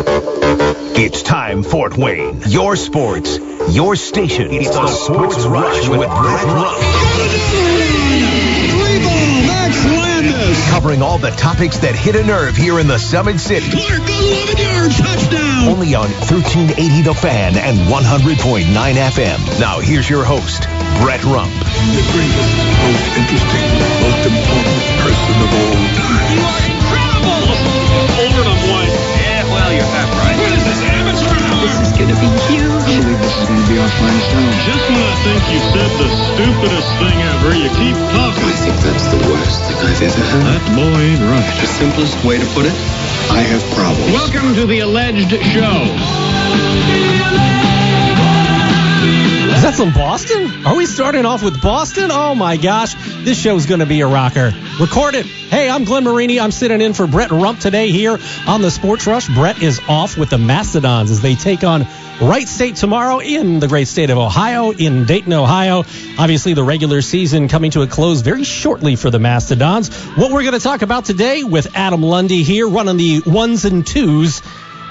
It's time, Fort Wayne. Your sports, your station. It's, the, Sports, sports Rush, with Brett Rump. Covering all the topics that hit a nerve here in the Summit City. Clark 11 yards, touchdown. Only on 1380 The Fan and 100.9 FM. Now here's your host, Brett Rump. The greatest, most interesting, most important person of all time. Yeah, you're half right. What is this, amateur hour? This is going to be huge. I believe this is going to be our finest hour. Just when I think you said the stupidest thing ever, you keep talking. I think that's the worst thing I've ever heard. That boy ain't right. The simplest way to put it, I have problems. Welcome to the alleged show. Is that Boston? Are we starting off with Boston? Oh my gosh, this show's going to be a rocker. Record it. Hey, I'm Glenn Marini. I'm sitting in for Brett Rump today here on the Sports Rush. Brett is off with the Mastodons as they take on Wright State tomorrow in the great state of Ohio, in Dayton, Ohio. Obviously, the regular season coming to a close very shortly for the Mastodons. What we're going to talk about today with Adam Lundy here, running the ones and twos.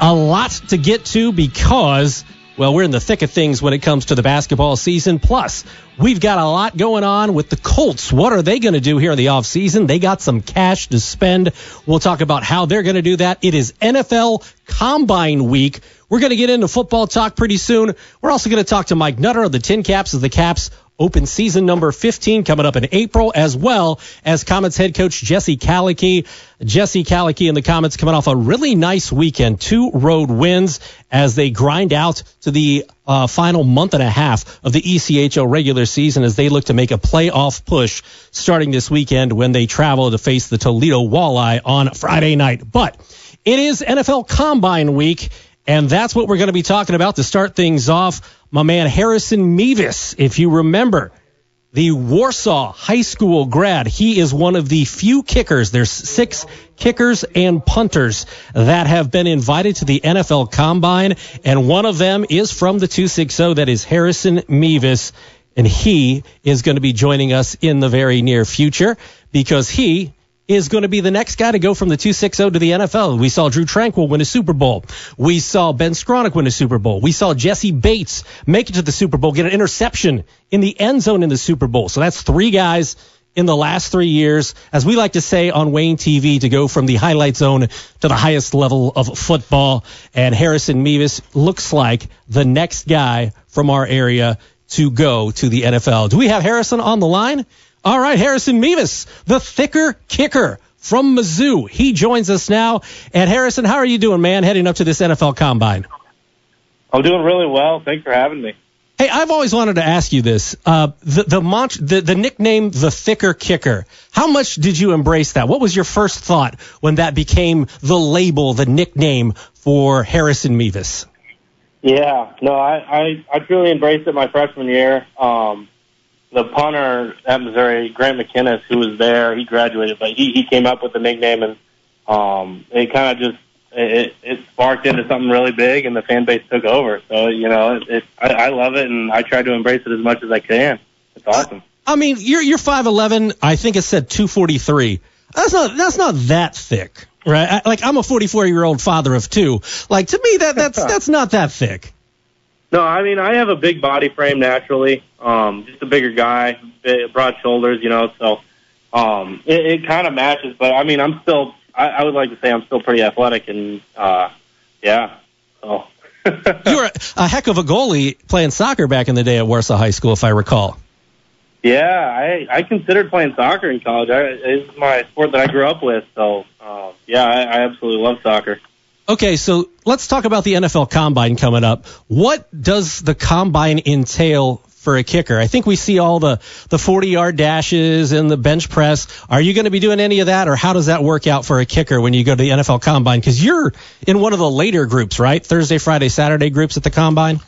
A lot to get to because well, we're in the thick of things when it comes to the basketball season. Plus, we've got a lot going on with the Colts. What are they going to do here in the offseason? They got some cash to spend. We'll talk about how they're going to do that. It is NFL Combine Week. We're going to get into football talk pretty soon. We're also going to talk to Mike Nutter of the TinCaps of the Caps Open season number 15 coming up in April, as well as Komets head coach Jesse Kallechy. Jesse Kallechy and the Komets coming off a really nice weekend, two road wins as they grind out to the uh, final month and a half of the ECHL regular season as they look to make a playoff push starting this weekend when they travel to face the Toledo Walleye on Friday night. But it is NFL Combine Week. And that's what we're going to be talking about to start things off. My man Harrison Mevis, if you remember, the Warsaw High School grad. He is one of the few kickers. There's six kickers and punters that have been invited to the NFL Combine, and one of them is from the 260. That is Harrison Mevis, and he is going to be joining us in the very near future because he is going to be the next guy to go from the 260 to the NFL. We saw Drew Tranquill win a Super Bowl. We saw Ben Skowronek win a Super Bowl. We saw Jessie Bates make it to the Super Bowl, get an interception in the end zone in the Super Bowl. So that's three guys in the last three years, as we like to say on WANE TV, to go from the highlight zone to the highest level of football. And Harrison Mevis looks like the next guy from our area to go to the NFL. Do we have Harrison on the line? All right, Harrison Mevis, the thicker kicker from Mizzou. He joins us now. And Harrison, how are you doing, man, heading up to this NFL Combine? I'm doing really well. Thanks for having me. Hey, I've always wanted to ask you this. Uh, the the, mont- the the nickname, the thicker kicker. How much did you embrace that? What was your first thought when that became the label, the nickname for Harrison Mevis? Yeah, no, I I, I truly embraced it my freshman year. Um, the punter at Missouri, Grant McKinniss, who was there, he graduated, but he he came up with the nickname, and um, it kind of just it, it sparked into something really big, and the fan base took over. So you know, it, it I, I love it, and I try to embrace it as much as I can. It's awesome. I mean, you're you're five eleven. I think it said two forty three. That's not that's not that thick, right? I, like I'm a 44 year old father of two. Like to me, that that's that's not that thick. No, I mean I have a big body frame naturally. Um, just a bigger guy, big, broad shoulders, you know. So um, it, it kind of matches. But I mean, I'm still. I, I would like to say I'm still pretty athletic, and uh, yeah. So. you were a heck of a goalie playing soccer back in the day at Warsaw High School, if I recall. Yeah, I I considered playing soccer in college. I, it's my sport that I grew up with. So uh, yeah, I, I absolutely love soccer. Okay, so let's talk about the NFL Combine coming up. What does the Combine entail for a kicker? I think we see all the the 40 yard dashes and the bench press. Are you going to be doing any of that, or how does that work out for a kicker when you go to the NFL Combine? Because you're in one of the later groups, right? Thursday, Friday, Saturday groups at the Combine.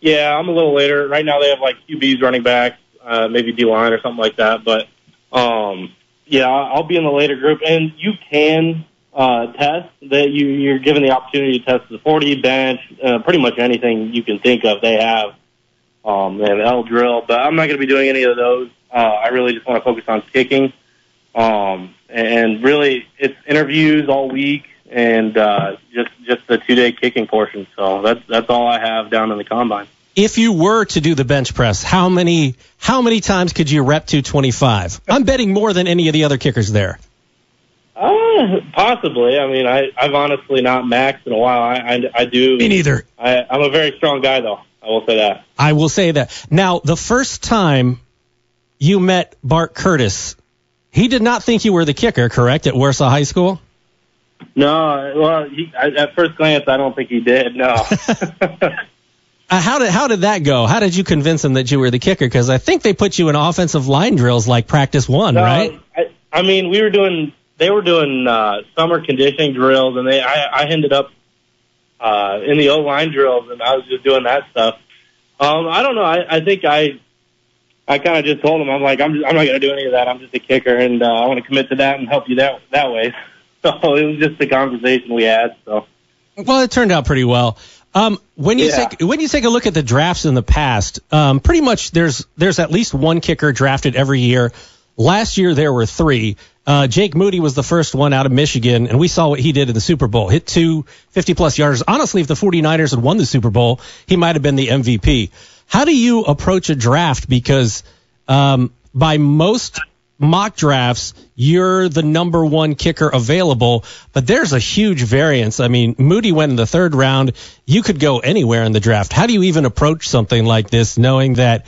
Yeah, I'm a little later. Right now they have like QBs, running backs, uh, maybe D line or something like that. But um, yeah, I'll be in the later group, and you can uh, test that you, you're given the opportunity to test the 40 bench, uh, pretty much anything you can think of. They have um, they have L drill, but I'm not going to be doing any of those. Uh, I really just want to focus on kicking. Um, and really, it's interviews all week. and uh, just just the two day kicking portion. So that's that's all I have down in the combine. If you were to do the bench press, how many how many times could you rep 225? I'm betting more than any of the other kickers there. Uh, possibly. I mean, I, I've honestly not maxed in a while. I, I, I do. Me neither. I, I'm a very strong guy, though. I will say that. I will say that. Now, the first time you met Bart Curtis, he did not think you were the kicker, correct, at Warsaw High School? No, well, he, I, at first glance, I don't think he did. No. Uh, how did how did that go? How did you convince him that you were the kicker? Because I think they put you in offensive line drills like practice one, No, right? I, I mean, we were doing. They were doing uh, summer conditioning drills, and they. I, I ended up uh, in the O line drills, and I was just doing that stuff. Um, I don't know. I, I think I. I kind of just told him, I'm like, I'm, just, I'm not going to do any of that. I'm just a kicker, and uh, I want to commit to that and help you that that way. So it was just the conversation we had. So Well, it turned out pretty well. Um, when you Yeah. take when you take a look at the drafts in the past, um, pretty much there's there's at least one kicker drafted every year. Last year there were three. Uh, Jake Moody was the first one out of Michigan, and we saw what he did in the Super Bowl. Hit two 50 plus yards. Honestly, if the 49ers had won the Super Bowl, he might have been the MVP. How do you approach a draft? Because um, by most mock drafts, you're the number one kicker available, but there's a huge variance. I mean, Moody went in the third round. You could go anywhere in the draft. How do you even approach something like this, knowing that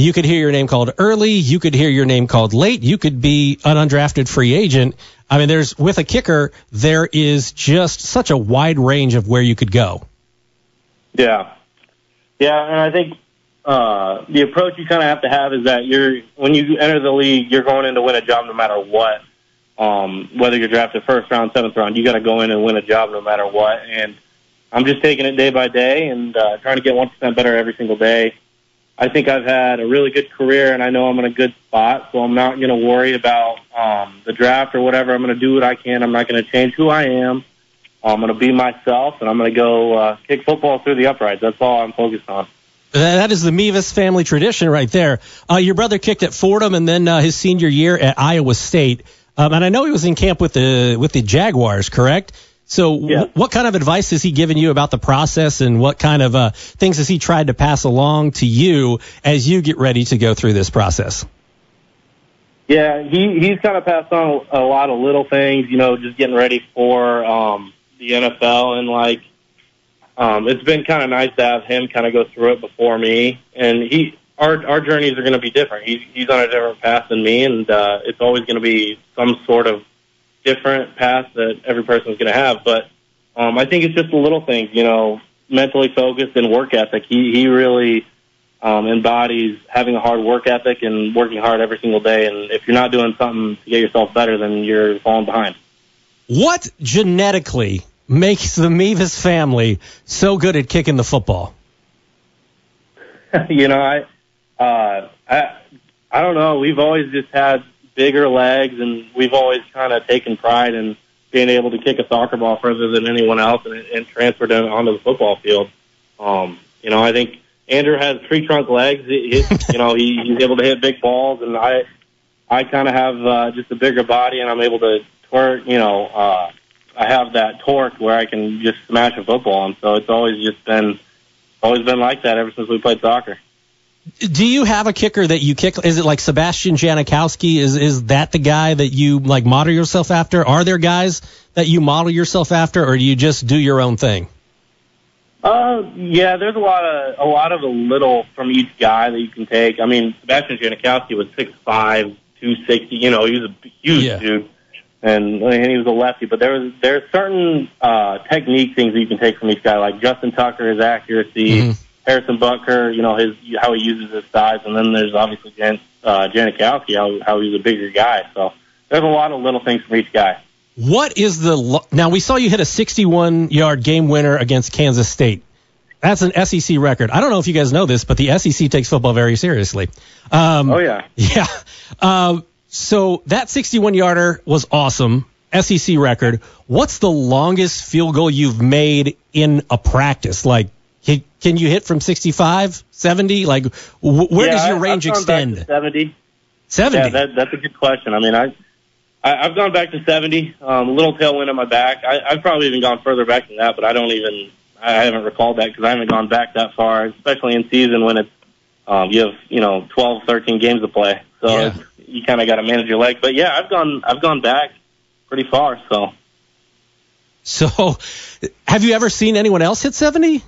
you could hear your name called early, you could hear your name called late, you could be an undrafted free agent? I mean, there's with a kicker, there is just such a wide range of where you could go. Yeah, yeah, and I think uh, the approach you kind of have to have is that you're when you enter the league, you're going in to win a job no matter what. Um, whether you're drafted first round, seventh round, you got to go in and win a job no matter what. And I'm just taking it day by day and uh, trying to get one percent better every single day. I think I've had a really good career, and I know I'm in a good spot, so I'm not going to worry about um, the draft or whatever. I'm going to do what I can. I'm not going to change who I am. I'm going to be myself, and I'm going to go uh, kick football through the uprights. That's all I'm focused on. That is the Mevis family tradition right there. Uh, your brother kicked at Fordham and then uh, his senior year at Iowa State. Um, and I know he was in camp with the with the Jaguars, correct? So, Yeah. wh- what kind of advice has he given you about the process, and what kind of uh, things has he tried to pass along to you as you get ready to go through this process? Yeah, he he's kind of passed on a lot of little things, you know, just getting ready for um, the NFL, and like um, it's been kind of nice to have him kind of go through it before me. And he our our journeys are going to be different. He's he's on a different path than me, and uh, it's always going to be some sort of different path that every person is going to have. But um, I think it's just the little things, you know, mentally focused and work ethic. He he really um, embodies having a hard work ethic and working hard every single day. And if you're not doing something to get yourself better, then you're falling behind. What genetically makes the Mevis family so good at kicking the football? you know, I, uh, I, I don't know. We've always just had bigger legs, and we've always kind of taken pride in being able to kick a soccer ball further than anyone else, and, and transferred it onto the football field. Um, you know, I think Andrew has tree trunk legs. He, he, you know, he, he's able to hit big balls, and I, I kind of have uh, just a bigger body, and I'm able to twerk. You know, uh, I have that torque where I can just smash a football, and so it's always just been, always been like that ever since we played soccer. Do you have a kicker that you kick? Is it like Sebastian Janikowski? Is is that the guy that you like model yourself after? Are there guys that you model yourself after, or do you just do your own thing? Uh, yeah, there's a lot of a lot of a little from each guy that you can take. I mean, Sebastian Janikowski was six five, two sixty. You know, he was a huge Yeah. dude, and and he was a lefty. But there was there's certain uh, technique things that you can take from each guy, like Justin Tucker, his accuracy, Mhm. Harrison Butker, you know, his how he uses his size, and then there's obviously Jan, uh, Janikowski, how how he's a bigger guy. So there's a lot of little things from each guy. What is the lo- now? We saw you hit a 61 yard game winner against Kansas State. That's an SEC record. I don't know if you guys know this, but the SEC takes football very seriously. Um, Oh yeah. Yeah. Um, so that 61 yarder was awesome. SEC record. What's the longest field goal you've made in a practice? Like, can, can you hit from 65, 70? Like, wh- where Yeah, does your range I've gone back to extend? Seventy. 70. Yeah, that, that's a good question. I mean, I I, I've gone back to 70, um, a little tailwind on my back. I, I've probably even gone further back than that, but I don't even, I haven't recalled that because I haven't gone back that far, especially in season when it's, um, you have, you know, 12, 13 games to play. So Yeah. it's, you kind of got to manage your legs. But yeah, I've gone, I've gone back pretty far. So So, have you ever seen anyone else hit 70?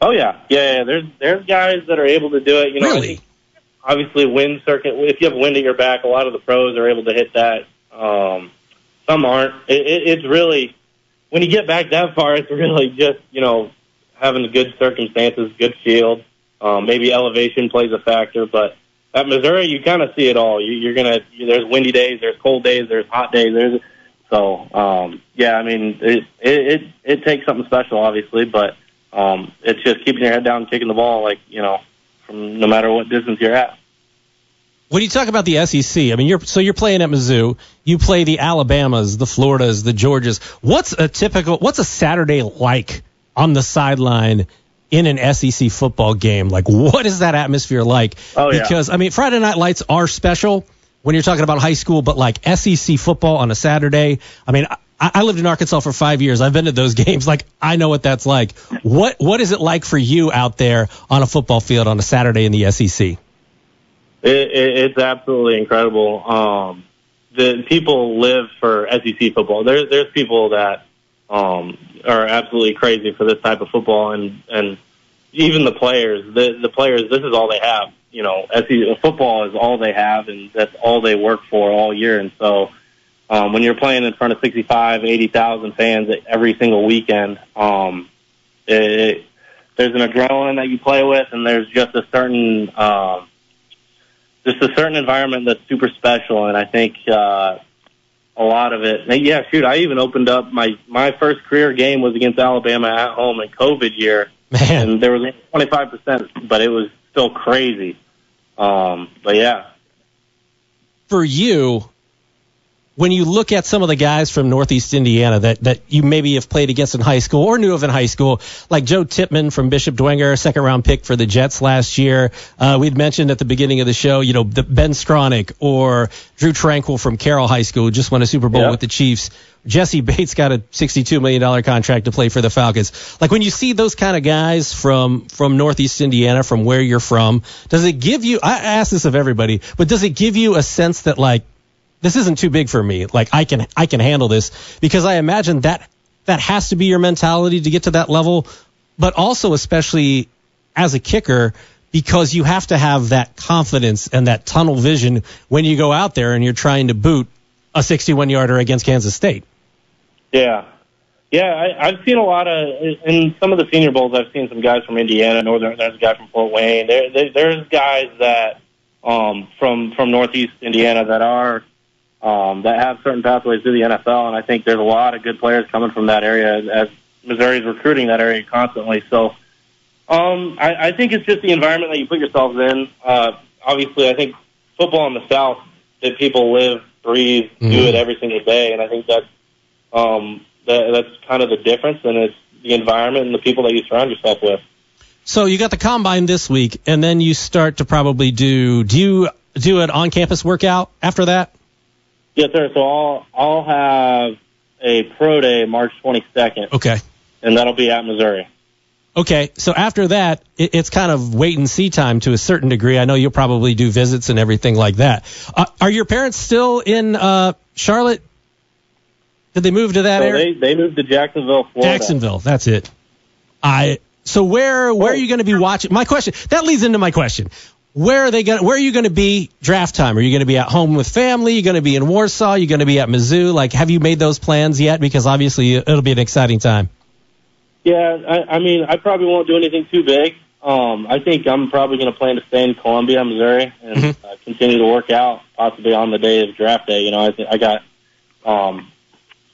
Oh yeah, yeah, yeah. There's there's guys that are able to do it. You know, Really? obviously wind circuit. If you have wind at your back, a lot of the pros are able to hit that. Um, some aren't. It, it, it's really when you get back that far, it's really just you know having good circumstances, good field. Um, maybe elevation plays a factor, but at Missouri, you kind of see it all. You, you're gonna there's windy days, there's cold days, there's hot days, there's so um, yeah. I mean, it, it it it takes something special, obviously, but um, it's just keeping your head down, and kicking the ball, like you know, from no matter what distance you're at. When you talk about the SEC, I mean, you're so you're playing at Mizzou. You play the Alabamas, the Floridas, the Georgias. What's a typical? What's a Saturday like on the sideline in an SEC football game? Like, what is that atmosphere like? Oh, yeah. Because I mean, Friday night lights are special when you're talking about high school, but like SEC football on a Saturday. I mean. I, I lived in Arkansas for five years. I've been to those games. Like I know what that's like. What What is it like for you out there on a football field on a Saturday in the SEC? It, it, it's absolutely incredible. Um, the people live for SEC football. There's there's people that um, are absolutely crazy for this type of football, and and even the players. The the players. This is all they have. You know, SEC football is all they have, and that's all they work for all year. And so, um, when you're playing in front of 65, 80,000 fans every single weekend, um, it, it, there's an adrenaline that you play with, and there's just a certain um, just a certain environment that's super special. And I think uh, a lot of it. and Yeah, shoot, I even opened up my my first career game was against Alabama at home in COVID year, Man, and there was 25 percent, but it was still crazy. Um, but yeah, for you, when you look at some of the guys from Northeast Indiana that, that you maybe have played against in high school or knew of in high school, like Joe Tippmann from Bishop Dwenger, second round pick for the Jets last year. Uh, we'd mentioned at the beginning of the show, you know, the Ben Skowronek or Drew Tranquill from Carroll High School just won a Super Bowl Yeah. with the Chiefs. Jessie Bates got a $62 million contract to play for the Falcons. Like when you see those kind of guys from, from Northeast Indiana, from where you're from, does it give you, I ask this of everybody, but does it give you a sense that like, this isn't too big for me. Like I can I can handle this because I imagine that that has to be your mentality to get to that level, but also especially as a kicker because you have to have that confidence and that tunnel vision when you go out there and you're trying to boot a 61 yarder against Kansas State. yeah, yeah. I, I've seen a lot of in some of the Senior Bowls. I've seen some guys from Indiana, Northern. There's a guy from Fort Wayne. There, there there's guys that um, from from Northeast Indiana that are um, that have certain pathways to the NFL, and I think there's a lot of good players coming from that area as, Missouri's recruiting that area constantly. So, um, I, I think it's just the environment that you put yourselves in. Uh, obviously, I think football in the South that people live, breathe, do Mhm. it every single day, and I think that's um, that, that's kind of the difference, and it's the environment and the people that you surround yourself with. So you got the combine this week, and then you start to probably do do you do an on campus workout after that? Yes, sir. So I'll I'll have a pro day March 22nd, Okay. and that'll be at Missouri. Okay, so after that, it, it's kind of wait and see time to a certain degree. I know you'll probably do visits and everything like that. Uh, are your parents still in uh, Charlotte? Did they move to that So area? they they moved to Jacksonville, Florida. Jacksonville. That's it. I. So where where are you going to be watching? My question that leads into my question. Where are they going? Where are you going to be draft time? Are you going to be at home with family? Are you going to be in Warsaw? Are you going to be at Mizzou? Like, have you made those plans yet? Because obviously it'll be an exciting time. Yeah, I, I mean, I probably won't do anything too big. Um, I think I'm probably going to plan to stay in Columbia, Missouri, and Mhm. uh, continue to work out, possibly on the day of draft day. You know, I think I got. Um,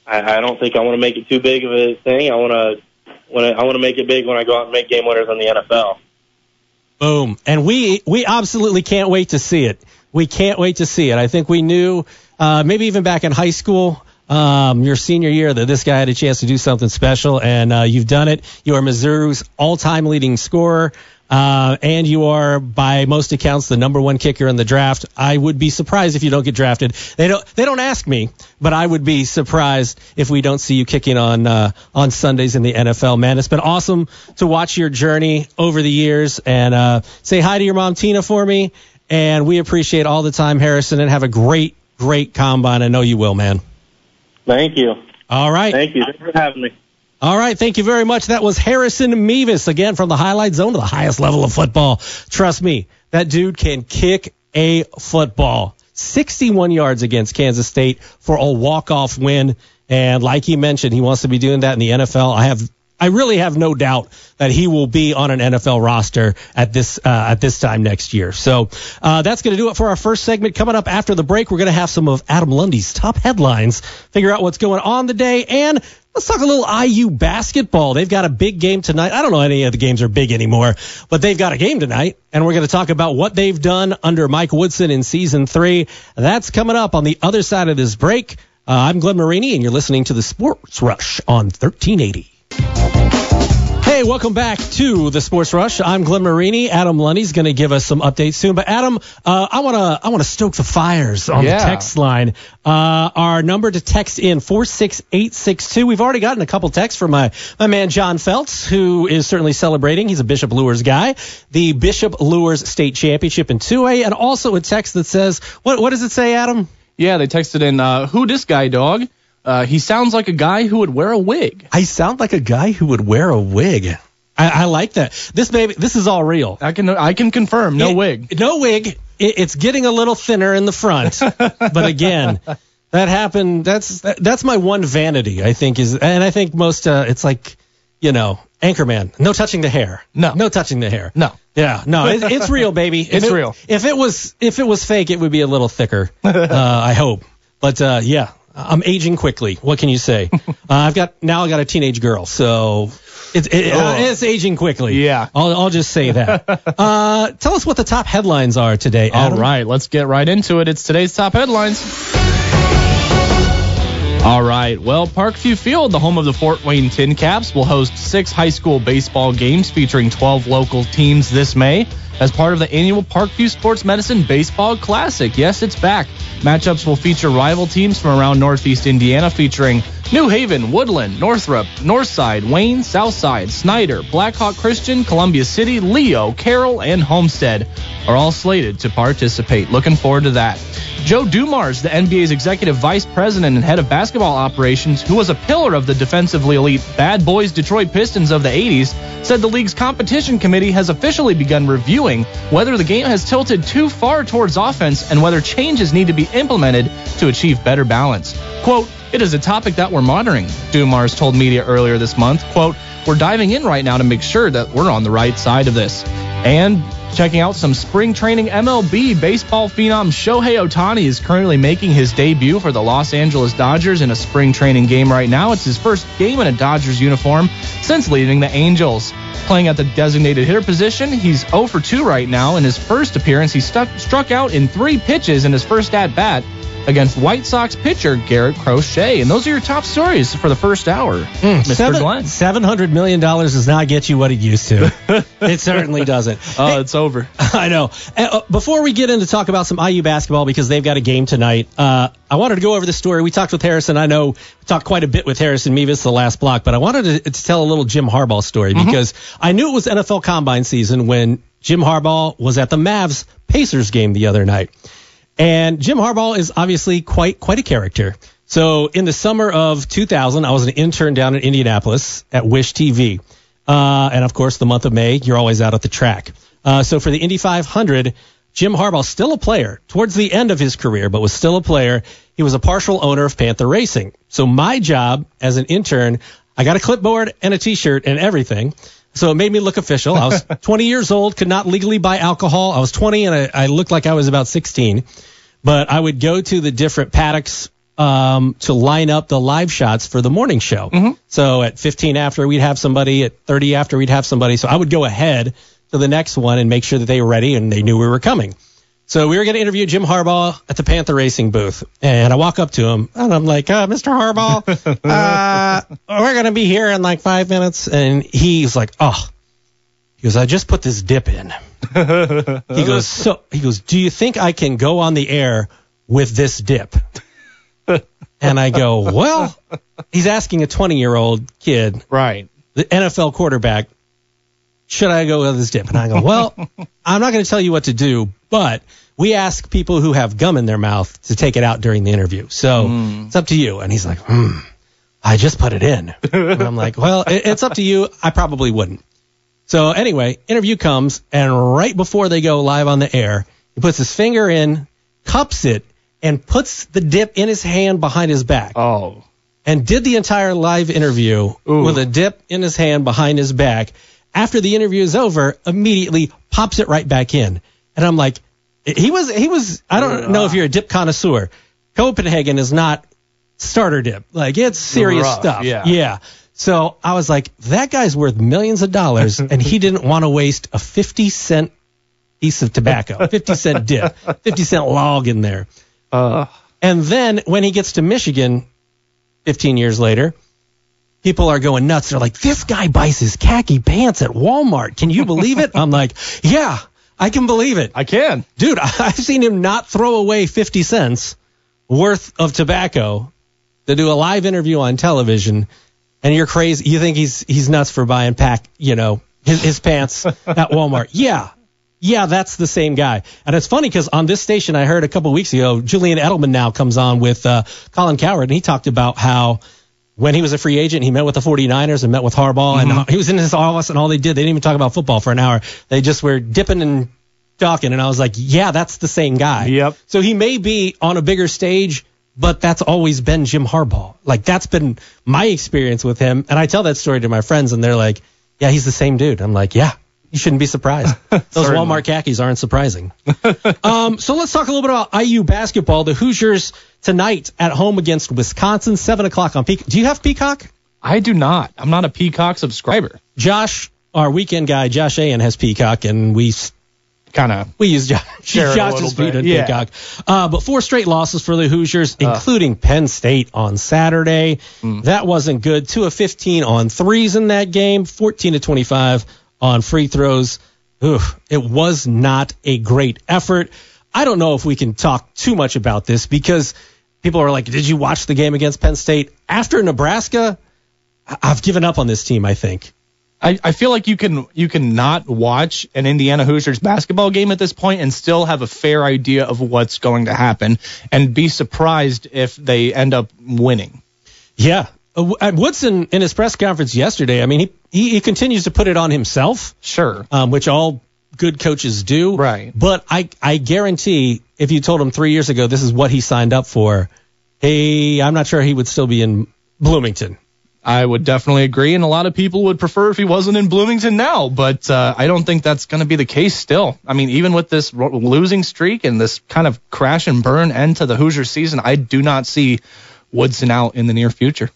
I, I don't think I want to make it too big of a thing. I want to. When I, I want to make it big when I go out and make game winners in the NFL. Boom. And we we absolutely can't wait to see it. We can't wait to see it. I think we knew uh, maybe even back in high school, um, your senior year, that this guy had a chance to do something special, and uh, you've done it. You are Missouri's all-time leading scorer. Uh, and you are by most accounts the number one kicker in the draft. I would be surprised if you don't get drafted. They don't they don't ask me, but I would be surprised if we don't see you kicking on uh, on Sundays in the NFL. Man, it's been awesome to watch your journey over the years, and uh, say hi to your mom Tina for me. And we appreciate all the time, Harrison, and have a great great combine. I know you will, man. Thank you. All right. Thank you. Thanks for having me. All right, thank you very much. That was Harrison Mevis again from the highlight zone to the highest level of football. Trust me, that dude can kick a football. 61 yards against Kansas State for a walk-off win. And like he mentioned, he wants to be doing that in the NFL. I have I really have no doubt that he will be on an NFL roster at this uh, at this time next year. So uh, that's going to do it for our first segment. Coming up after the break, we're going to have some of Adam Lundy's top headlines, figure out what's going on the day, and let's talk a little IU basketball. They've got a big game tonight. I don't know any of the games are big anymore, but they've got a game tonight, and we're going to talk about what they've done under Mike Woodson in season three. That's coming up on the other side of this break. Uh, I'm Glenn Marini, and you're listening to the Sports Rush on 1380. Hey, welcome back to the Sports Rush. I'm Glenn Marini. Adam Lundy's going to give us some updates soon. But Adam, uh, I want to I want to stoke the fires on Yeah. the text line. Uh, our number to text in four six eight six two. We've already gotten a couple texts from my my man John Feltz, who is certainly celebrating. He's a Bishop Luers guy. The Bishop Luers State Championship in 2A, and also a text that says, what what does it say, Adam? Yeah, they texted in, uh, who this guy, dog? Uh, he sounds like a guy who would wear a wig. I sound like a guy who would wear a wig. I, I like that. This baby, this is all real. I can I can confirm, no It- wig. No wig. It, it's getting a little thinner in the front, but again, that happened. That's that, that's my one vanity. I think is, and I think most. Uh, it's like, you know, Anchorman. No touching the hair. No. No touching the hair. No. Yeah. No. It, it's real, baby. If It's it- real. If it was if it was fake, it would be a little thicker. uh, I hope. But uh, yeah, I'm aging quickly. What can you say? uh, I've got now. I got a teenage girl, so. It's, it, uh, Oh. it's aging quickly. Yeah. I'll, I'll just say that. uh, tell us what the top headlines are today. All Adam. right, let's get right into it. It's today's top headlines. All right. Well, Parkview Field, the home of the Fort Wayne TinCaps, will host six high school baseball games featuring 12 local teams this May as part of the annual Parkview Sports Medicine Baseball Classic. Yes, it's back. Matchups will feature rival teams from around Northeast Indiana featuring New Haven, Woodland, Northrop, Northside, Wayne, Southside, Snider, Blackhawk Christian, Columbia City, Leo, Carroll, and Homestead are all slated to participate. Looking forward to that. Joe Dumars, the NBA's executive vice president and head of basketball operations, who was a pillar of the defensively elite Bad Boys Detroit Pistons of the 80s, said the league's competition committee has officially begun reviewing whether the game has tilted too far towards offense and whether changes need to be implemented to achieve better balance. Quote, it is a topic that we're monitoring, Dumars told media earlier this month. Quote, we're diving in right now to make sure that we're on the right side of this. And checking out some spring training MLB, baseball phenom Shohei Ohtani is currently making his debut for the Los Angeles Dodgers in a spring training game right now. It's his first game in a Dodgers uniform since leaving the Angels. Playing at the designated hitter position, he's 0 for 2 right now. In his first appearance, he stuck, struck out in three pitches in his first at bat against White Sox pitcher Garrett Crochet. And those are your top stories for the first hour, Mr. Seven, Glenn. Seven hundred million dollars does not get you what it used to. it certainly doesn't. Oh, it's over. I know. Uh, before we get into talk about some IU basketball because they've got a game tonight, uh, I wanted to go over the story. We talked with Harrison. I know we talked quite a bit with Harrison Mevis the last block, but I wanted to, to tell a little Jim Harbaugh story because I knew it was NFL Combine season when Jim Harbaugh was at the Mavs Pacers game the other night. And Jim Harbaugh is obviously quite quite a character. So in the summer of 2000, I was an intern down in Indianapolis at WISH TV, uh, and of course the month of May, you're always out at the track. Uh, so for the Indy 500, Jim Harbaugh still a player towards the end of his career, but was still a player. He was a partial owner of Panther Racing. So my job as an intern, I got a clipboard and a T-shirt and everything. So it made me look official. I was 20 years old, could not legally buy alcohol. I was 20 and I, I looked like I was about 16. But I would go to the different paddocks um, to line up the live shots for the morning show. So at 15 after, we'd have somebody. At 30 after, we'd have somebody. So I would go ahead to the next one and make sure that they were ready and they knew we were coming. So we were going to interview Jim Harbaugh at the Panther Racing booth, and I walk up to him and I'm like, uh, "Mr. Harbaugh, uh, we're going to be here in like five minutes," and he's like, "Oh." He goes, I just put this dip in. He goes, so he goes, do you think I can go on the air with this dip? And I go, well, he's asking a 20 year old kid, Right. the NFL quarterback, should I go with this dip? And I go, well, I'm not going to tell you what to do, but we ask people who have gum in their mouth to take it out during the interview. So it's up to you. And he's like, hmm, I just put it in. And I'm like, well, it, it's up to you. I probably wouldn't. So anyway, interview comes, and right before they go live on the air, he puts his finger in, cups it, and puts the dip in his hand behind his back Oh. and did the entire live interview Ooh. with a dip in his hand behind his back. After the interview is over, immediately pops it right back in. And I'm like, he was, he was, I don't know if you're a dip connoisseur. Copenhagen is not starter dip. Like it's serious Rough, stuff. yeah. Yeah. So I was like, that guy's worth millions of dollars and he didn't want to waste a 50 cent piece of tobacco, 50 cent dip, 50 cent log in there. Uh, And then when he gets to Michigan 15 years later, people are going nuts. They're like, this guy buys his khaki pants at Walmart. Can you believe it? I'm like, yeah, I can believe it. I can. Dude, I've seen him not throw away 50 cents worth of tobacco to do a live interview on television. And you're crazy. You think he's he's nuts for buying pack, you know, his, his pants at Walmart. Yeah. Yeah, that's the same guy. And it's funny because on this station, I heard a couple weeks ago, Julian Edelman now comes on with uh, Colin Cowherd, and he talked about how when he was a free agent, he met with the 49ers and met with Harbaugh, and he was in his office, and all they did, they didn't even talk about football for an hour. They just were dipping and talking, and I was like, yeah, that's the same guy. Yep. So he may be on a bigger stage, but that's always been Jim Harbaugh. Like that's been my experience with him, and I tell that story to my friends, and they're like, yeah, he's the same dude. I'm like, yeah. You shouldn't be surprised. Those Walmart khakis aren't surprising. um, so let's talk a little bit about IU basketball. The Hoosiers tonight at home against Wisconsin, seven o'clock on Peacock. Do you have Peacock? I do not. I'm not a Peacock subscriber. Josh, our weekend guy, Josh Ayan has Peacock, and we Kind of. we use Josh, Share it a Josh's little feed bit, yeah. Peacock. Uh, but four straight losses for the Hoosiers, including Penn State on Saturday. Hmm. That wasn't good. Two of 15 on threes in that game, 14 to 25 on free throws. Oof, it was not a great effort. I don't know if we can talk too much about this because people are like, did you watch the game against Penn State? After Nebraska, I've given up on this team, I think. I, I feel like you can you can not watch an Indiana Hoosiers basketball game at this point and still have a fair idea of what's going to happen and be surprised if they end up winning. Yeah. Uh, Woodson in his press conference yesterday, I mean, he, he, he continues to put it on himself, Sure. um, which all good coaches do. Right. But I, I guarantee if you told him three years ago this is what he signed up for, he, I'm not sure he would still be in Bloomington. I would definitely agree, and a lot of people would prefer if he wasn't in Bloomington now, but uh, I don't think that's going to be the case still. I mean, even with this ro- losing streak and this kind of crash and burn end to the Hoosier season, I do not see Woodson out in the near future.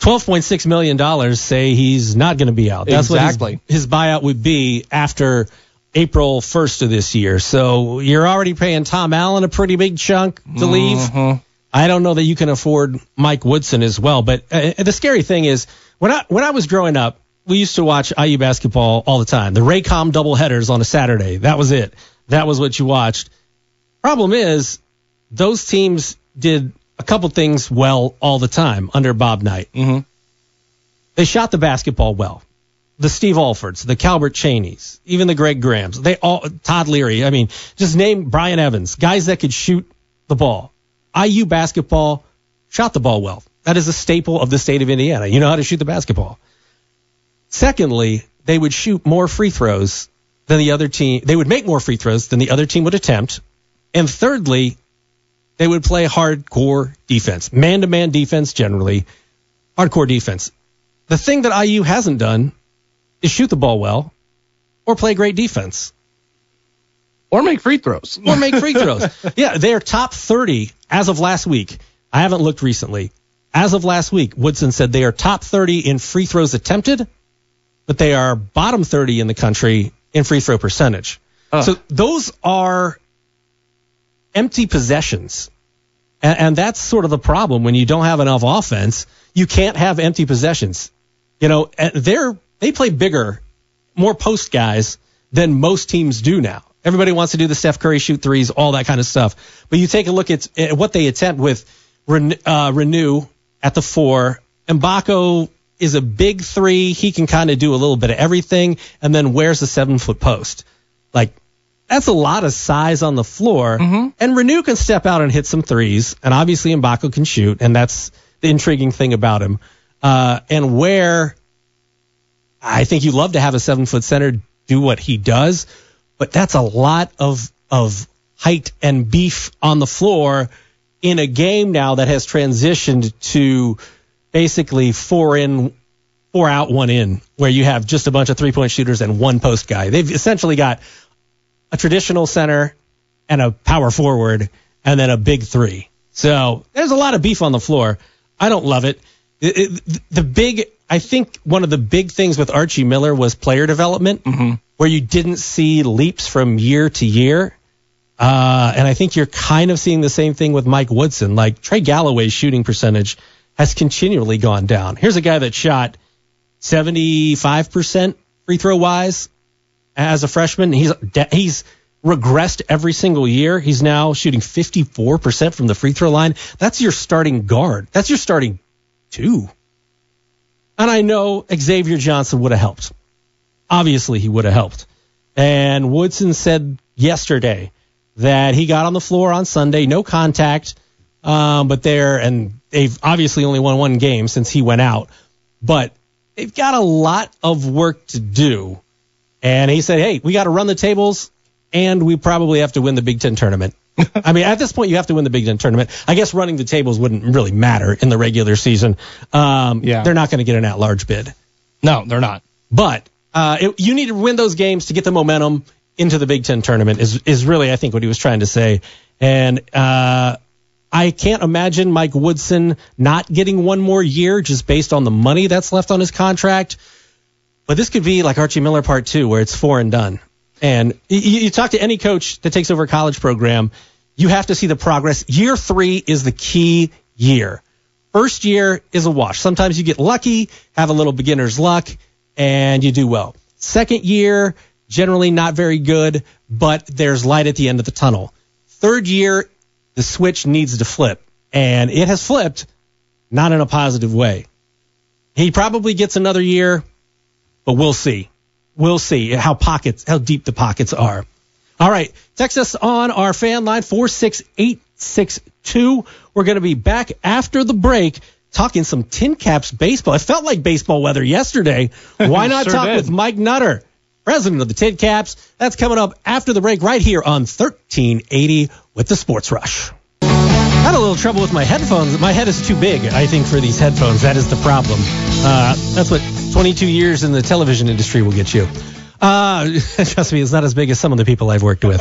$12.6 million say he's not going to be out. That's Exactly. what his, his buyout would be after April 1st of this year. So you're already paying Tom Allen a pretty big chunk to leave. Mhm. I don't know that you can afford Mike Woodson as well. But uh, the scary thing is, when I when I was growing up, we used to watch IU basketball all the time. The Raycom doubleheaders on a Saturday. That was it. That was what you watched. Problem is, those teams did a couple things well all the time under Bob Knight. Mhm. They shot the basketball well. The Steve Alfords, the Calbert Cheaneys, even the Greg Grahams, they all Todd Leary. I mean, just name Brian Evans, guys that could shoot the ball. IU basketball shot the ball well. That is a staple of the state of Indiana. You know how to shoot the basketball. Secondly, they would shoot more free throws than the other team. They would make more free throws than the other team would attempt. And thirdly, they would play hardcore defense, man to man defense generally, hardcore defense. The thing that IU hasn't done is shoot the ball well or play great defense Or make free throws. or make free throws. yeah, they're top 30 as of last week. I haven't looked recently. As of last week, Woodson said they are top 30 in free throws attempted, but they are bottom 30 in the country in free throw percentage. Ugh. So those are empty possessions. And, and that's sort of the problem when you don't have enough offense. You can't have empty possessions. You know, they're they play bigger more post guys than most teams do now. Everybody wants to do the Steph Curry shoot threes, all that kind of stuff. But you take a look at, at what they attempt with Ren, uh, Reneau at the four. Mgbako is a big three. He can kind of do a little bit of everything and then where's the seven foot post. Like, that's a lot of size on the floor. And Reneau can step out and hit some threes. And obviously Mgbako can shoot. And that's the intriguing thing about him. Uh, and where I think you love to have a seven foot center do what he does, but that's a lot of of height and beef on the floor in a game now that has transitioned to basically four in, four out, one in, where you have just a bunch of three point shooters and one post guy. They've essentially got a traditional center and a power forward and then a big three. So there's a lot of beef on the floor. I don't love it. It- it- the big, I think one of the big things with Archie Miller was player development, mm-hmm. Where you didn't see leaps from year to year. Uh, and I think you're kind of seeing the same thing with Mike Woodson. Like Trey Galloway's shooting percentage has continually gone down. Here's a guy that shot 75% free throw wise as a freshman. He's he's regressed every single year. He's now shooting 54% from the free throw line. That's your starting guard. That's your starting two. And I know Xavier Johnson would have helped. Obviously, he would have helped. And Woodson said yesterday that he got on the floor on Sunday, no contact, um, but there, and they've obviously only won one game since he went out, but they've got a lot of work to do. And he said, hey, we got to run the tables, and we probably have to win the Big Ten tournament. I mean, at this point, you have to win the Big Ten tournament. I guess running the tables wouldn't really matter in the regular season. Um, Yeah. They're not going to get an at-large bid. No, they're not. But uh, it, you need to win those games to get the momentum into the Big Ten tournament. Is is really I think what he was trying to say. And uh, I can't imagine Mike Woodson not getting one more year just based on the money that's left on his contract. But this could be like Archie Miller Part Two, where it's four and done. And you, you talk to any coach that takes over a college program, you have to see the progress. Year three is the key year. First year is a wash. Sometimes you get lucky, have a little beginner's luck, and you do well. Second year, generally not very good, but there's light at the end of the tunnel. Third year, the switch needs to flip, and it has flipped, not in a positive way. He probably gets another year, but we'll see. We'll see how pockets, how deep the pockets are. All right. Text us on our fan line 46862. We're going to be back after the break talking some tin caps baseball. It felt like baseball weather yesterday. Why not Sure talk did. with Mike Nutter, president of the TinCaps? That's coming up after the break right here on 1380 with the Sports Rush. I Had a little trouble with my headphones. My head is too big, I think, for these headphones. That is the problem. Uh, that's what 22 years in the television industry will get you. Uh, trust me, it's not as big as some of the people I've worked with.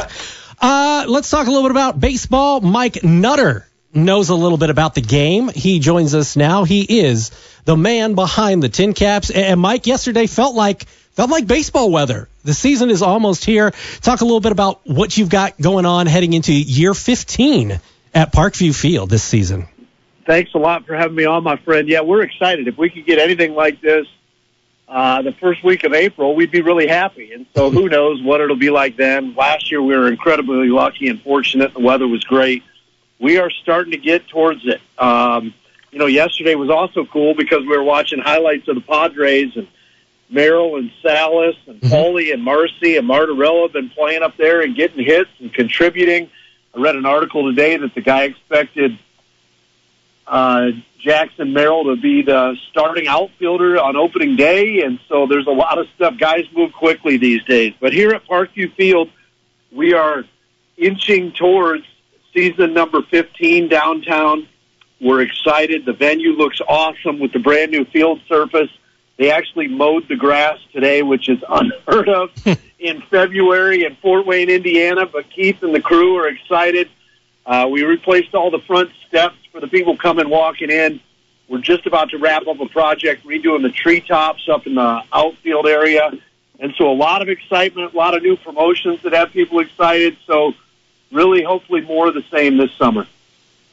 Uh, let's talk a little bit about baseball. Mike Nutter knows a little bit about the game. He joins us now. He is the man behind the TinCaps. And Mike, yesterday felt like felt like baseball weather. The season is almost here. Talk a little bit about what you've got going on heading into year 15 at Parkview Field this season. Thanks a lot for having me on, my friend. Yeah, we're excited. If we could get anything like this uh, the first week of April, we'd be really happy. And so who knows what it'll be like then. Last year we were incredibly lucky and fortunate. The weather was great. We are starting to get towards it. Um, you know, yesterday was also cool because we were watching highlights of the Padres and Merrill and Salas and Pauley and Marsee and Martorella have been playing up there and getting hits and contributing. I read an article today that the guy expected uh, Jackson Merrill to be the starting outfielder on opening day, and so there's a lot of stuff. Guys move quickly these days. But here at Parkview Field, we are inching towards season number 15 downtown. We're excited. The venue looks awesome with the brand new field surface. They actually mowed the grass today, which is unheard of in February in Fort Wayne, Indiana. But Keith and the crew are excited. Uh, we replaced all the front steps for the people coming walking in. We're just about to wrap up a project redoing the treetops up in the outfield area. And so a lot of excitement, a lot of new promotions that have people excited. So really, hopefully more of the same this summer.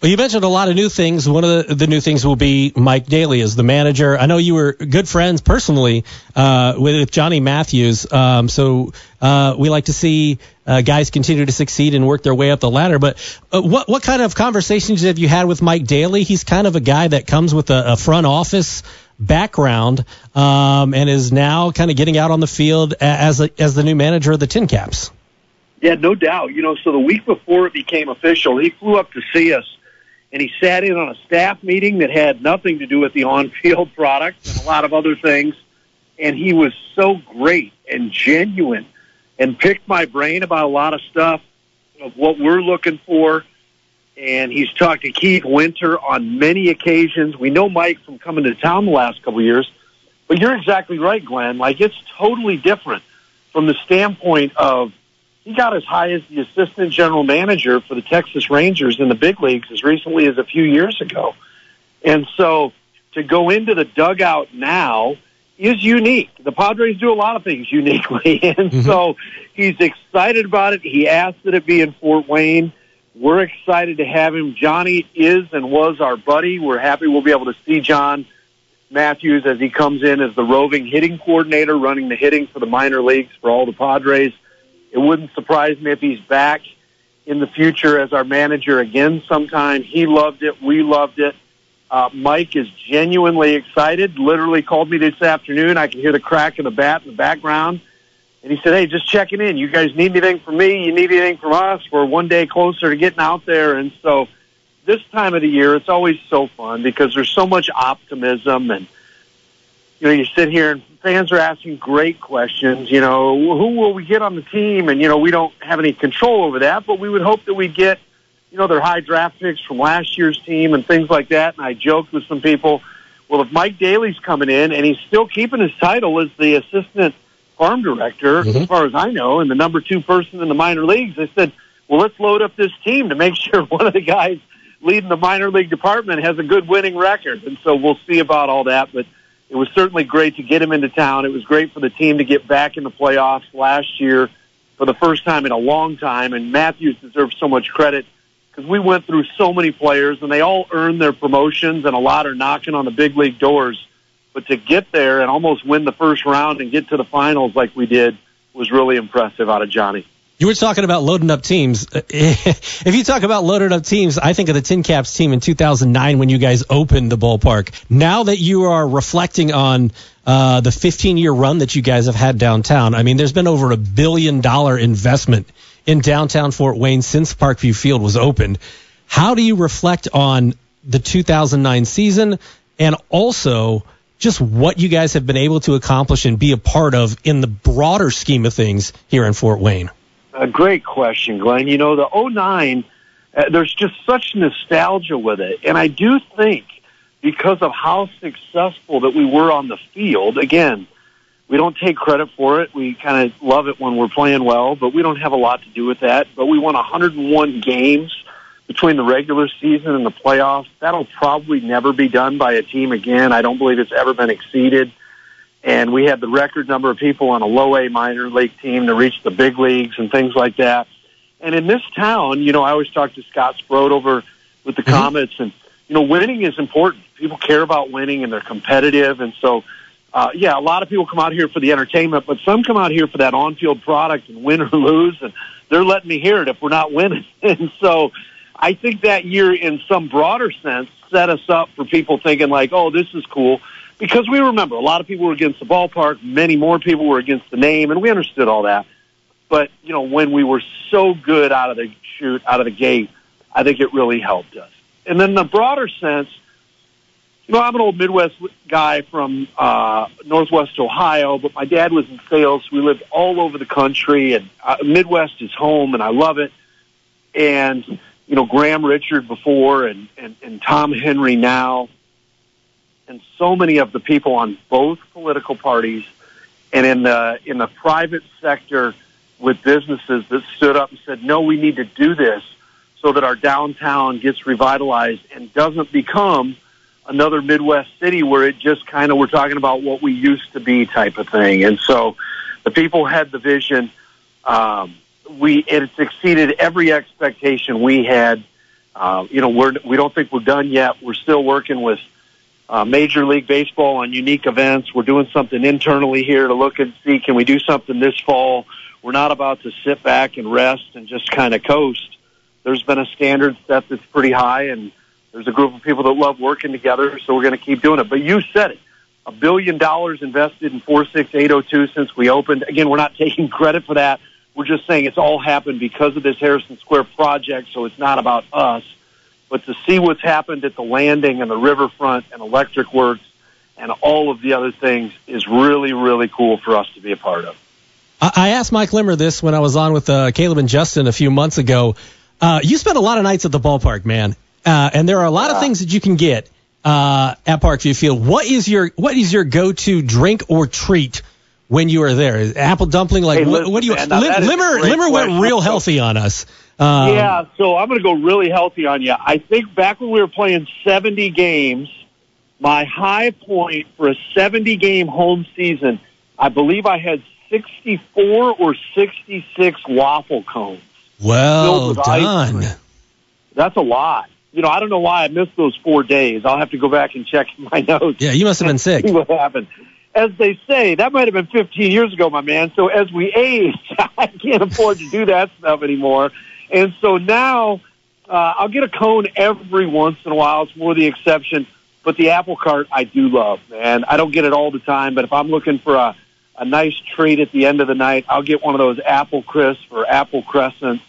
Well, you mentioned a lot of new things. One of the, the new things will be Mike Daly as the manager. I know you were good friends personally uh, with Johnny Matthews, um, so uh, we like to see uh, guys continue to succeed and work their way up the ladder. But uh, what what kind of conversations have you had with Mike Daly? He's kind of a guy that comes with a, a front office background um, and is now kind of getting out on the field as a, as the new manager of the TinCaps. Yeah, no doubt. You know, so the week before it became official, he flew up to see us and he sat in on a staff meeting that had nothing to do with the on-field product and a lot of other things. And he was so great and genuine and picked my brain about a lot of stuff of what we're looking for. And he's talked to Keith Winter on many occasions. We know Mike from coming to town the last couple of years. But you're exactly right, Glenn. Like it's totally different from the standpoint of he got as high as the assistant general manager for the Texas Rangers in the big leagues as recently as a few years ago. And so to go into the dugout now is unique. The Padres do a lot of things uniquely. And mm-hmm. so he's excited about it. He asked that it be in Fort Wayne. We're excited to have him. Johnny is and was our buddy. We're happy we'll be able to see John Matthews as he comes in as the roving hitting coordinator, running the hitting for the minor leagues for all the Padres. It wouldn't surprise me if he's back in the future as our manager again sometime. He loved it. We loved it. Uh, Mike is genuinely excited. Literally called me this afternoon. I can hear the crack of the bat in the background. And he said, Hey, just checking in. You guys need anything from me? You need anything from us? We're one day closer to getting out there. And so this time of the year, it's always so fun because there's so much optimism and, you know, you sit here and fans are asking great questions. You know, who will we get on the team? And you know, we don't have any control over that, but we would hope that we get, you know, their high draft picks from last year's team and things like that. And I joked with some people, well, if Mike Daly's coming in and he's still keeping his title as the assistant farm director, mm-hmm. as far as I know, and the number two person in the minor leagues, I said, well, let's load up this team to make sure one of the guys leading the minor league department has a good winning record. And so we'll see about all that, but it was certainly great to get him into town. It was great for the team to get back in the playoffs last year for the first time in a long time. And Matthews deserves so much credit because we went through so many players and they all earned their promotions and a lot are knocking on the big league doors. But to get there and almost win the first round and get to the finals like we did was really impressive out of Johnny. You were talking about loading up teams. if you talk about loading up teams, I think of the TinCaps team in 2009 when you guys opened the ballpark. Now that you are reflecting on uh, the 15 year run that you guys have had downtown, I mean, there's been over a billion dollar investment in downtown Fort Wayne since Parkview Field was opened. How do you reflect on the 2009 season and also just what you guys have been able to accomplish and be a part of in the broader scheme of things here in Fort Wayne? A great question, Glenn. You know, the 09, uh, there's just such nostalgia with it. And I do think because of how successful that we were on the field, again, we don't take credit for it. We kind of love it when we're playing well, but we don't have a lot to do with that. But we won 101 games between the regular season and the playoffs. That'll probably never be done by a team again. I don't believe it's ever been exceeded and we had the record number of people on a low A minor league team to reach the big leagues and things like that. And in this town, you know, I always talk to Scott Sproat over with the mm-hmm. Komets, and you know, winning is important. People care about winning, and they're competitive, and so. Uh, yeah, a lot of people come out here for the entertainment, but some come out here for that on-field product and win or lose, and they're letting me hear it if we're not winning. and so, I think that year, in some broader sense, set us up for people thinking like, "Oh, this is cool." Because we remember a lot of people were against the ballpark, many more people were against the name, and we understood all that. But you know, when we were so good out of the shoot, out of the gate, I think it really helped us. And then the broader sense, you know, I'm an old Midwest guy from uh, Northwest Ohio, but my dad was in sales. We lived all over the country, and uh, Midwest is home, and I love it. And you know, Graham Richard before, and and, and Tom Henry now and so many of the people on both political parties and in the in the private sector with businesses that stood up and said, "No, we need to do this so that our downtown gets revitalized and doesn't become another Midwest city where it just kind of we're talking about what we used to be type of thing." And so the people had the vision. Um, we it exceeded every expectation we had Uh, you know, we're we don't think we're done yet. We're still working with uh, Major League Baseball on unique events. We're doing something internally here to look and see can we do something this fall. We're not about to sit back and rest and just kind of coast. There's been a standard set that's pretty high, and there's a group of people that love working together, so we're going to keep doing it. But you said it. A billion dollars invested in 46802 since we opened. Again, we're not taking credit for that. We're just saying it's all happened because of this Harrison Square project, so it's not about us. But to see what's happened at the landing and the riverfront and electric works and all of the other things is really, really cool for us to be a part of. I asked Mike Limmer this when I was on with uh, Caleb and Justin a few months ago. Uh, you spent a lot of nights at the ballpark, man, uh, and there are a lot Yeah. of things that you can get uh, at Parkview Field. What is your what is your go-to drink or treat when you are there? Is apple dumpling? Like Hey, what, listen, what do you? man, Lim- Limmer Limmer went question. real healthy on us. Um, yeah, so I'm going to go really healthy on you. I think back when we were playing 70 games, my high point for a 70 game home season, I believe I had 64 or 66 waffle cones. Well filled with ice done. That's a lot. You know, I don't know why I missed those four days. I'll have to go back and check my notes. Yeah, you must have been sick. See what happened. As they say, that might have been 15 years ago, my man. So as we age, I can't afford to do that stuff anymore. And so now, uh, I'll get a cone every once in a while. It's more the exception. But the apple cart, I do love, man. I don't get it all the time, but if I'm looking for a, a nice treat at the end of the night, I'll get one of those apple crisp or apple crescents.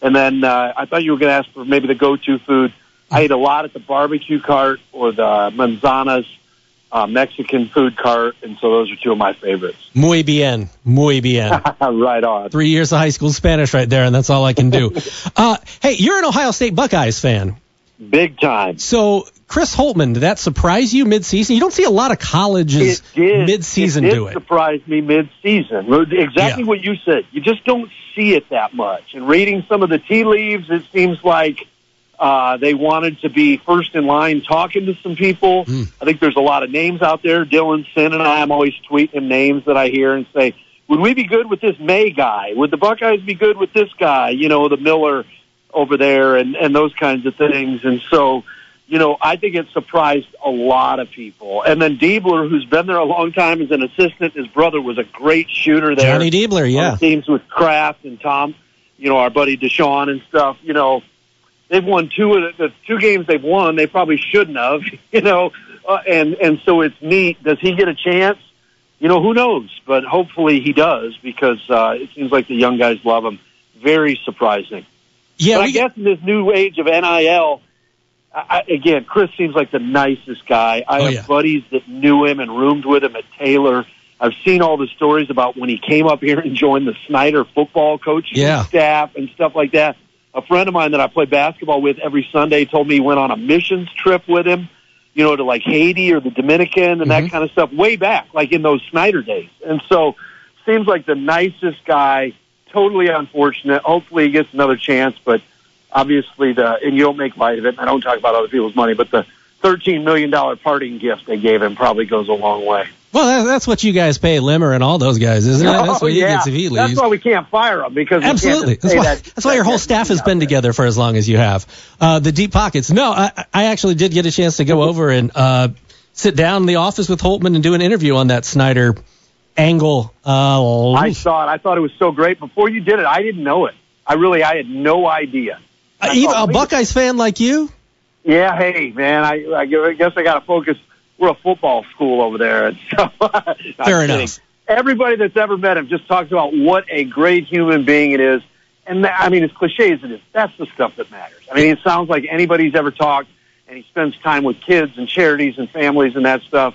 And then uh, I thought you were going to ask for maybe the go-to food. I eat a lot at the barbecue cart or the manzanas uh, Mexican food cart, and so those are two of my favorites. Muy bien, muy bien. right on. Three years of high school Spanish right there, and that's all I can do. uh, hey, you're an Ohio State Buckeyes fan. Big time. So Chris Holtmann, did that surprise you mid-season? You don't see a lot of colleges did. mid-season it did do it. surprise me mid-season. Exactly Yeah. what you said. You just don't see it that much. And reading some of the tea leaves, it seems like uh, they wanted to be first in line talking to some people. Hmm. I think there's a lot of names out there. Dylan Sin and I, I'm always tweeting him names that I hear and say, would we be good with this May guy? Would the Buckeyes be good with this guy? You know, the Miller over there and, and those kinds of things. And so, you know, I think it surprised a lot of people. And then Diebler, who's been there a long time as an assistant, his brother was a great shooter there. Johnny Diebler, yeah. teams with Craft and Tom, you know, our buddy Deshaun and stuff. You know, they've won two of the, the two games they've won. They probably shouldn't have. You know, uh, and and so it's neat. Does he get a chance? You know, who knows? But hopefully he does because uh, it seems like the young guys love him. Very surprising. Yeah, but I guess in this new age of NIL, I- again, Chris seems like the nicest guy. I Oh, have yeah. buddies that knew him and roomed with him at Taylor. I've seen all the stories about when he came up here and joined the Snider football coaching Yeah. staff and stuff like that. A friend of mine that I play basketball with every Sunday told me he went on a missions trip with him, you know, to like Haiti or the Dominican and Mhm. that kind of stuff way back, like in those Snider days. And so seems like the nicest guy, totally unfortunate. Hopefully he gets another chance, but obviously the and you don't make light of it. and I don't talk about other people's money, but the thirteen million dollar parting gift they gave him probably goes a long way. Well, that, that's what you guys pay Limmer and all those guys, isn't it? That's Oh, what he yeah. gets if he That's why we can't fire him because Absolutely. That's why, that, that's why your whole staff has been there. together for as long as you have. Uh, the deep pockets. No, I, I actually did get a chance to go over and uh, sit down in the office with Holtmann and do an interview on that Snider angle. Uh, I saw it. I thought it was so great. Before you did it, I didn't know it. I really, I had no idea. Even thought, a Buckeyes fan like you? Yeah, hey man, I I guess I got to focus. We're a football school over there, so Fair kidding. enough. Everybody that's ever met him just talks about what a great human being it is, and that, I mean, as cliche as it is, that's the stuff that matters. I mean, it sounds like anybody's ever talked, and he spends time with kids and charities and families and that stuff.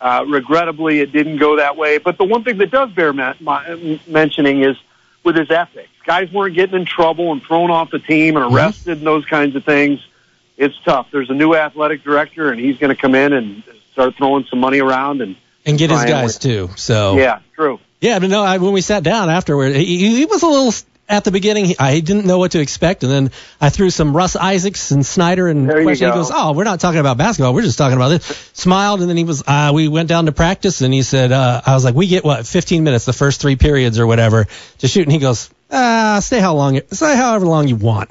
Uh, regrettably, it didn't go that way. But the one thing that does bear men- my- mentioning is with his ethics. Guys weren't getting in trouble and thrown off the team and arrested and those kinds of things. It's tough. There's a new athletic director, and he's going to come in and start throwing some money around. And And get his guys too. So yeah, true. Yeah, but no, I, when we sat down afterward, he, he was a little at the beginning. He, I didn't know what to expect, and then I threw some Russ Isaacs and Snider and There you question. He goes, "Oh, we're not talking about basketball. We're just talking about this." Smiled, and then he was. Uh, we went down to practice, and he said, uh, "I was like, we get what 15 minutes, the first three periods or whatever, to shoot." And he goes, "Ah, stay how long, stay however long you want."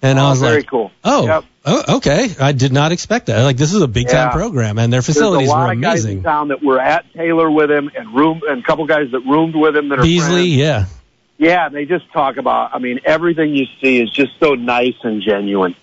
And I Oh, was very like, cool. oh, Yep. Oh, okay. I did not expect that. Like this is a big time Yeah. program, and their There's facilities a lot were of guys in amazing. town that were at Taylor with him, and room, and a couple guys that roomed with him that are Beasley, friends. yeah. Yeah, they just talk about. I mean, everything you see is just so nice and genuine.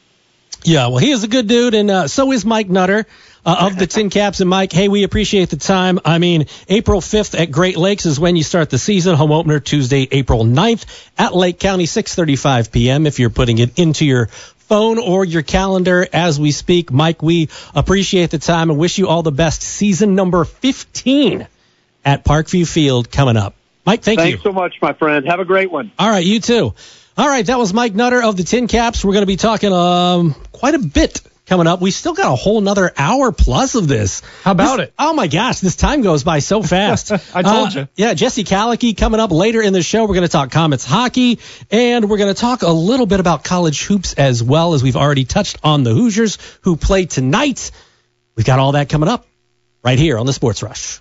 Yeah, well, he is a good dude, and uh, so is Mike Nutter uh, of the TinCaps. And Mike, hey, we appreciate the time. I mean, April 5th at Great Lakes is when you start the season. Home opener Tuesday, April 9th at Lake County, 6:35 p.m. If you're putting it into your phone or your calendar as we speak, Mike, we appreciate the time and wish you all the best. Season number 15 at Parkview Field coming up. Mike, thank Thanks you. so much, my friend. Have a great one. All right, you too. All right, that was Mike Nutter of the TinCaps. We're going to be talking um, quite a bit coming up. We still got a whole another hour plus of this. How about This- it? Oh my gosh, this time goes by so fast. I told Uh, you. Yeah, Jesse Kallechy coming up later in the show. We're going to talk Komets hockey, and we're going to talk a little bit about college hoops as well as we've already touched on the Hoosiers who play tonight. We've got all that coming up right here on the Sports Rush.